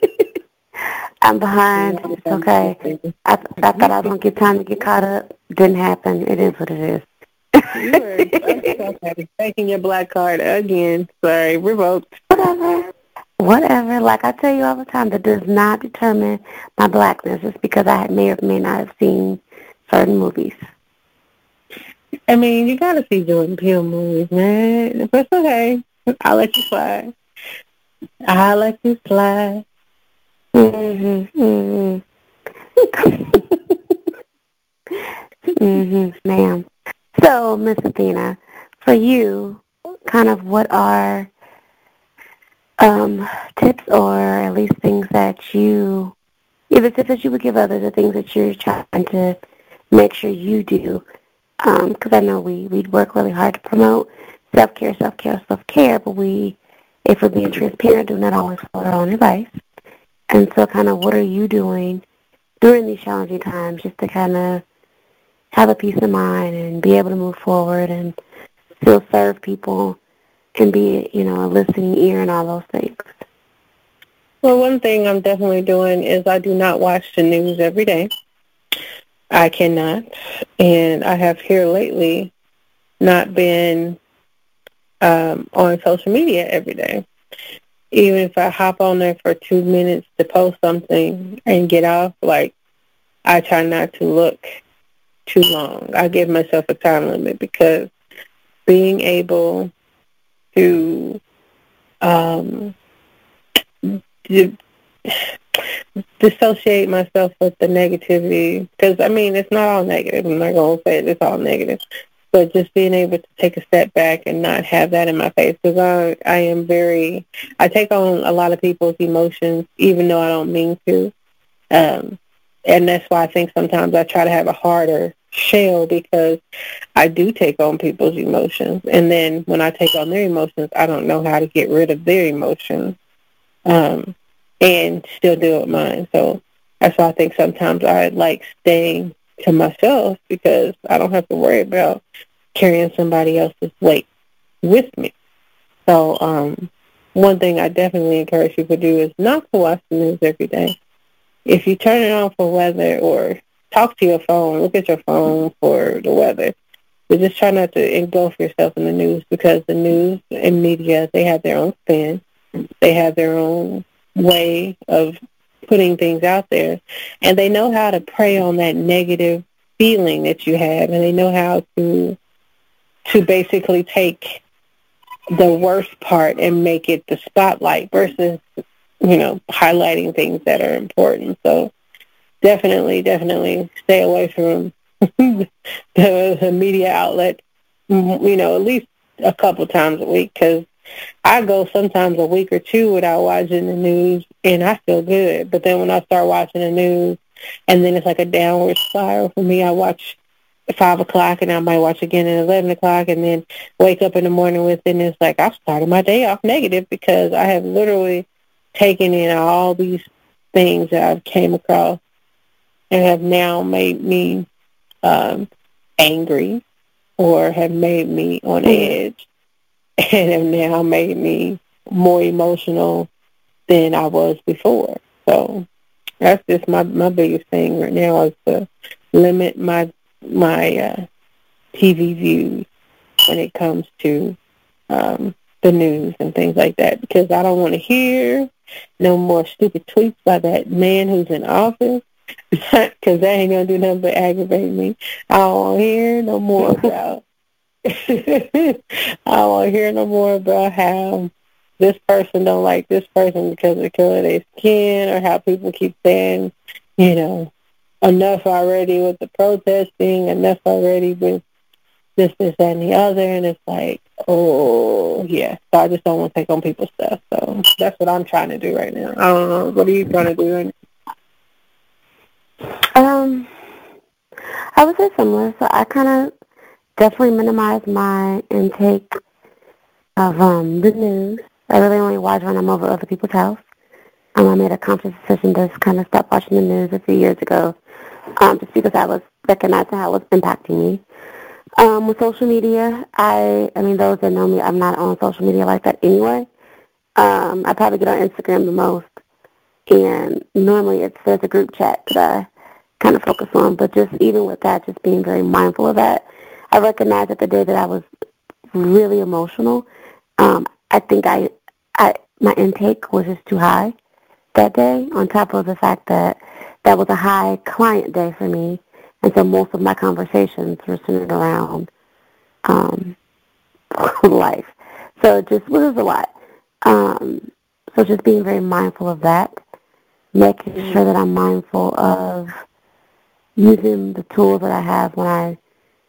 I'm behind. It's okay. I, I thought I was to get time to get caught up. Didn't happen. It is what it is. you were taking your black card again. Sorry, revoked. Whatever. Whatever. Like I tell you all the time, that does not determine my blackness. It's because I may or may not have seen certain movies. I mean, you gotta see Jordan Peele movies, man. But it's okay. I'll let you slide. I'll let you slide. Mm-hmm. Mm-hmm. mm-hmm, ma'am. So, Miss Athena, for you, kind of what are um, tips or at least things that you, either tips that you would give others or things that you're trying to make sure you do? Because I know we, we work really hard to promote self-care, self-care, self-care, but we, if we're being transparent, do not always follow our own advice. And so kind of what are you doing during these challenging times just to kind of have a peace of mind and be able to move forward and still serve people and be, you know, a listening ear and all those things. Well, one thing I'm definitely doing is I do not watch the news every day. I cannot. And I have here lately not been um, on social media every day. Even if I hop on there for two minutes to post something and get off, like, I try not to look too long. I give myself a time limit because being able to um, di- dissociate myself with the negativity, because I mean it's not all negative. I'm not to say it's all negative, but just being able to take a step back and not have that in my face, because I I am very I take on a lot of people's emotions, even though I don't mean to. Um, and that's why I think sometimes I try to have a harder shell because I do take on people's emotions, and then when I take on their emotions, I don't know how to get rid of their emotions, um, and still deal with mine. So that's why I think sometimes I like staying to myself because I don't have to worry about carrying somebody else's weight with me. So um, one thing I definitely encourage people to do is not to watch the news every day if you turn it on for weather or talk to your phone, look at your phone for the weather, but just try not to engulf yourself in the news because the news and media, they have their own spin. They have their own way of putting things out there. And they know how to prey on that negative feeling that you have and they know how to to basically take the worst part and make it the spotlight versus, you know, highlighting things that are important. So definitely, definitely stay away from the, the media outlet, mm, you know, at least a couple times a week because I go sometimes a week or two without watching the news and I feel good. But then when I start watching the news and then it's like a downward spiral for me, I watch five o'clock and I might watch again at eleven o'clock and then wake up in the morning with it and it's like I've started my day off negative because I have literally taken in all these things that I've came across and have now made me um angry or have made me on edge and have now made me more emotional than I was before. So that's just my my biggest thing right now is to limit my my uh, TV views when it comes to um, the news and things like that because I don't want to hear no more stupid tweets by that man who's in office because that ain't gonna do nothing but aggravate me. I don't hear no more about. I don't hear no more about how this person don't like this person because of the color of their skin or how people keep saying, you know, enough already with the protesting, enough already with this, this, and the other. And it's like, oh, yeah. So I just don't want to take on people's stuff. So that's what I'm trying to do right now. I don't know. What are you trying to do right Um, I would say similar. So I kind of definitely minimize my intake of um the news. I really only watch when I'm over other people's house. Um, I made a conscious decision to kind of stop watching the news a few years ago, um, just because I was recognizing how it was impacting me. Um, with social media, I, I mean, those that know me, I'm not on social media like that anyway. Um, I probably get on Instagram the most, and normally it's there's a group chat that I kind of focus on. But just even with that, just being very mindful of that, I recognize that the day that I was really emotional, um, I think I, I my intake was just too high that day. On top of the fact that that was a high client day for me, and so most of my conversations were centered around um, life. So it just was a lot. Um, so just being very mindful of that, making sure that I'm mindful of using the tools that I have when I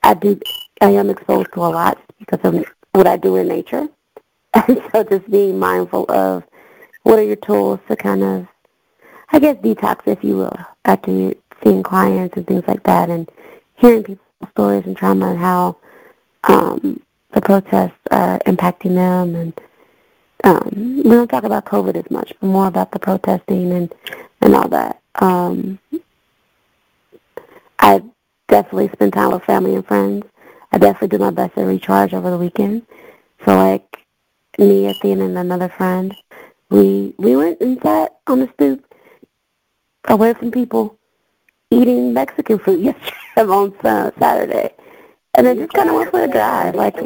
I do I am exposed to a lot because of what I do in nature. And so just being mindful of what are your tools to kind of I guess detox if you will, after seeing clients and things like that and hearing people's stories and trauma and how um the protests are impacting them and um we don't talk about COVID as much, but more about the protesting and and all that. Um I definitely spend time with family and friends. I definitely do my best to recharge over the weekend. So like me, Athena, and another friend, we we went and sat on the stoop away from people eating Mexican food yesterday on uh, Saturday, and then just kind of went for a drive. Like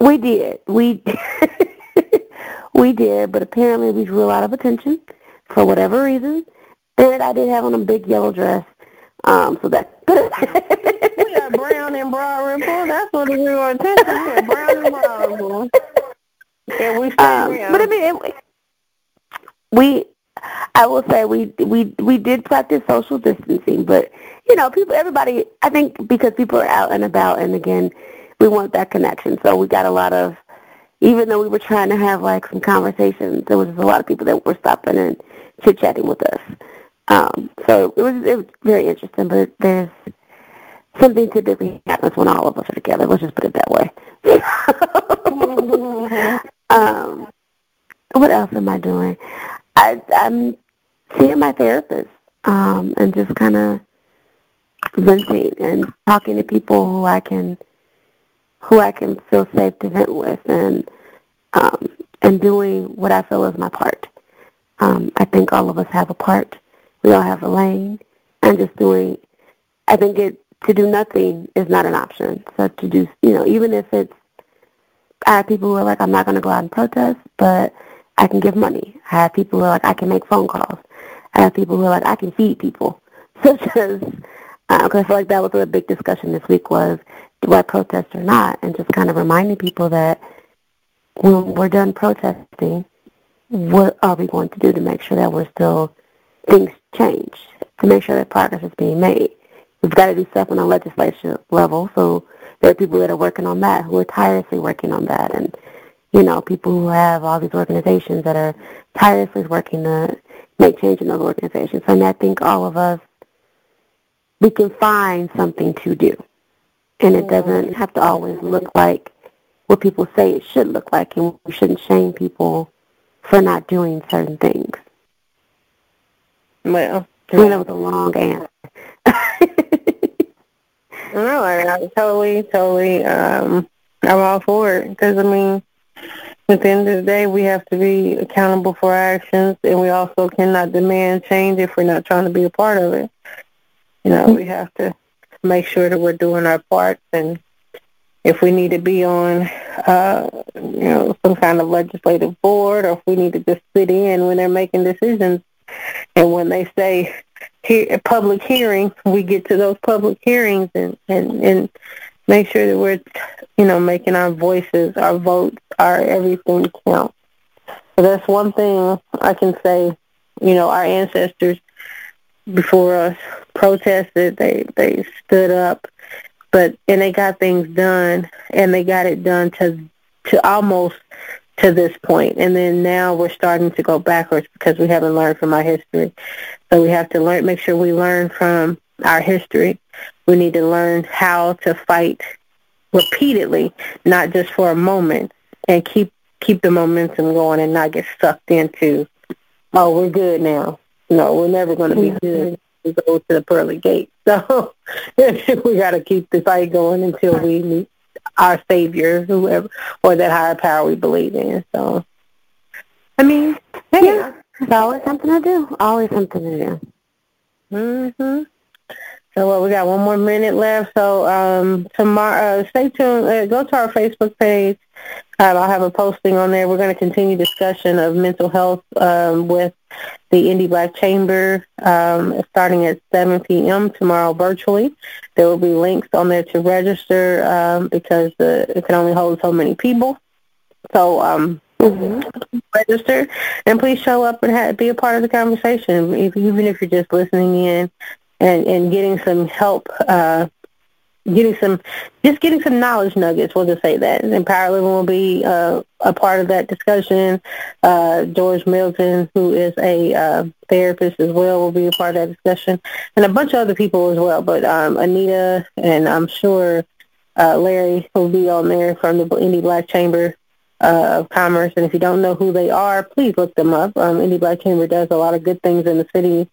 we did, we we did, but apparently we drew a lot of attention for whatever reason. And I did have on a big yellow dress, um, so that. we got brown and brown report. That's what we were attention. We had brown and. And we Um, but I mean, it, we, I will say we we we did practice social distancing, but you know, people, everybody, I think because people are out and about, and again, we want that connection. So we got a lot of, even though we were trying to have like some conversations, there was a lot of people that were stopping and chit chatting with us. Um, so it was it was very interesting, but there's something typically happens when all of us are together. Let's just put it that way. um, what else am I doing? I, I'm seeing my therapist um, and just kind of venting and talking to people who I can who I can feel safe to vent with and um, and doing what I feel is my part. Um, I think all of us have a part. We all have a lane, and just doing. I think it to do nothing is not an option. So to do, you know, even if it's, I have people who are like, I'm not going to go out and protest, but I can give money. I have people who are like, I can make phone calls. I have people who are like, I can feed people. Such as, because uh, I feel like that was a big discussion this week was, do I protest or not? And just kind of reminding people that when we're done protesting, what are we going to do to make sure that we're still, things change, to make sure that progress is being made? We've got to do stuff on a legislative level, so there are people that are working on that, who are tirelessly working on that, and, you know, people who have all these organizations that are tirelessly working to make change in those organizations. And I think all of us, we can find something to do. And it doesn't have to always look like what people say it should look like, and we shouldn't shame people for not doing certain things. Well, I mean, that was a long answer. no, I, I totally, totally, um, I'm all for it because I mean, at the end of the day, we have to be accountable for our actions, and we also cannot demand change if we're not trying to be a part of it. You know, we have to make sure that we're doing our parts, and if we need to be on, uh, you know, some kind of legislative board, or if we need to just sit in when they're making decisions, and when they say he- public hearings, we get to those public hearings and and and make sure that we're, you know, making our voices, our votes, our everything count. So that's one thing I can say. You know, our ancestors before us protested. They they stood up, but and they got things done, and they got it done to to almost to this point. And then now we're starting to go backwards because we haven't learned from our history. So we have to learn, make sure we learn from our history. We need to learn how to fight repeatedly, not just for a moment, and keep keep the momentum going and not get sucked into, oh, we're good now. No, we're never going to be good. We go to the pearly gate. So we got to keep the fight going until we meet our savior, whoever, or that higher power we believe in. So, I mean, hey, Yeah, it's always something to do. Always something to do. Mhm. So well, we got one more minute left. So um, tomorrow, uh, stay tuned. Uh, go to our Facebook page. Um, I'll have a posting on there. We're going to continue discussion of mental health um, with the Indy Black Chamber um, starting at 7 p.m. tomorrow virtually. There will be links on there to register um, because uh, it can only hold so many people. So um, register and please show up and ha- be a part of the conversation, if, even if you're just listening in and, and getting some help, uh, getting some, just getting some knowledge nuggets. We'll just say that. And Power Living will be uh, a part of that discussion. Uh, George Milton, who is a uh, therapist as well, will be a part of that discussion, and a bunch of other people as well. But um, Anita and I'm sure uh, Larry will be on there from the Indy Black Chamber uh, of Commerce. And if you don't know who they are, please look them up. Um, Black Chamber does a lot of good things in the city.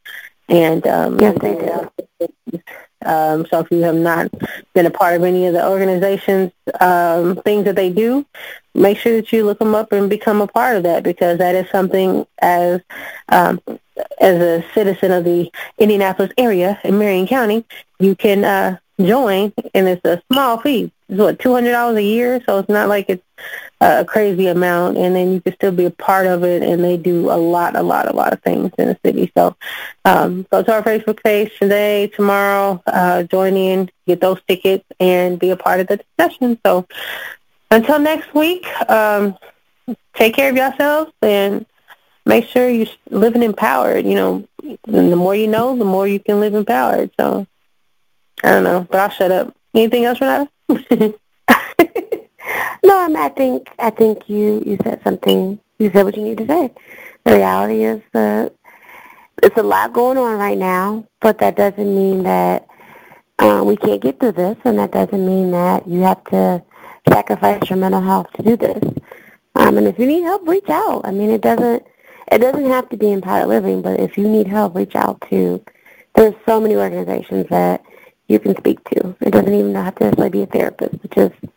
And um, Yes, they do. Um, so if you have not been a part of any of the organizations, um, things that they do, make sure that you look them up and become a part of that because that is something as um, as a citizen of the Indianapolis area in Marion County, you can uh, join, and it's a small fee. It's what two hundred dollars a year, so it's not like it's a crazy amount, and then you can still be a part of it. And they do a lot, a lot, a lot of things in the city. So um, go to our Facebook page today, tomorrow, uh, join in, get those tickets, and be a part of the discussion. So until next week, um, take care of yourselves and make sure you're living empowered. You know, and the more you know, the more you can live empowered. So I don't know, but I'll shut up. Anything else, Ranada? No, I, mean, I think I think you you said something. You said what you need to say. The reality is that it's a lot going on right now, but that doesn't mean that uh, we can't get through this, and that doesn't mean that you have to sacrifice your mental health to do this. Um, and if you need help, reach out. I mean, it doesn't it doesn't have to be Empowered Living, but if you need help, reach out to. There's so many organizations that you can speak to. It doesn't even have to necessarily be a therapist, but just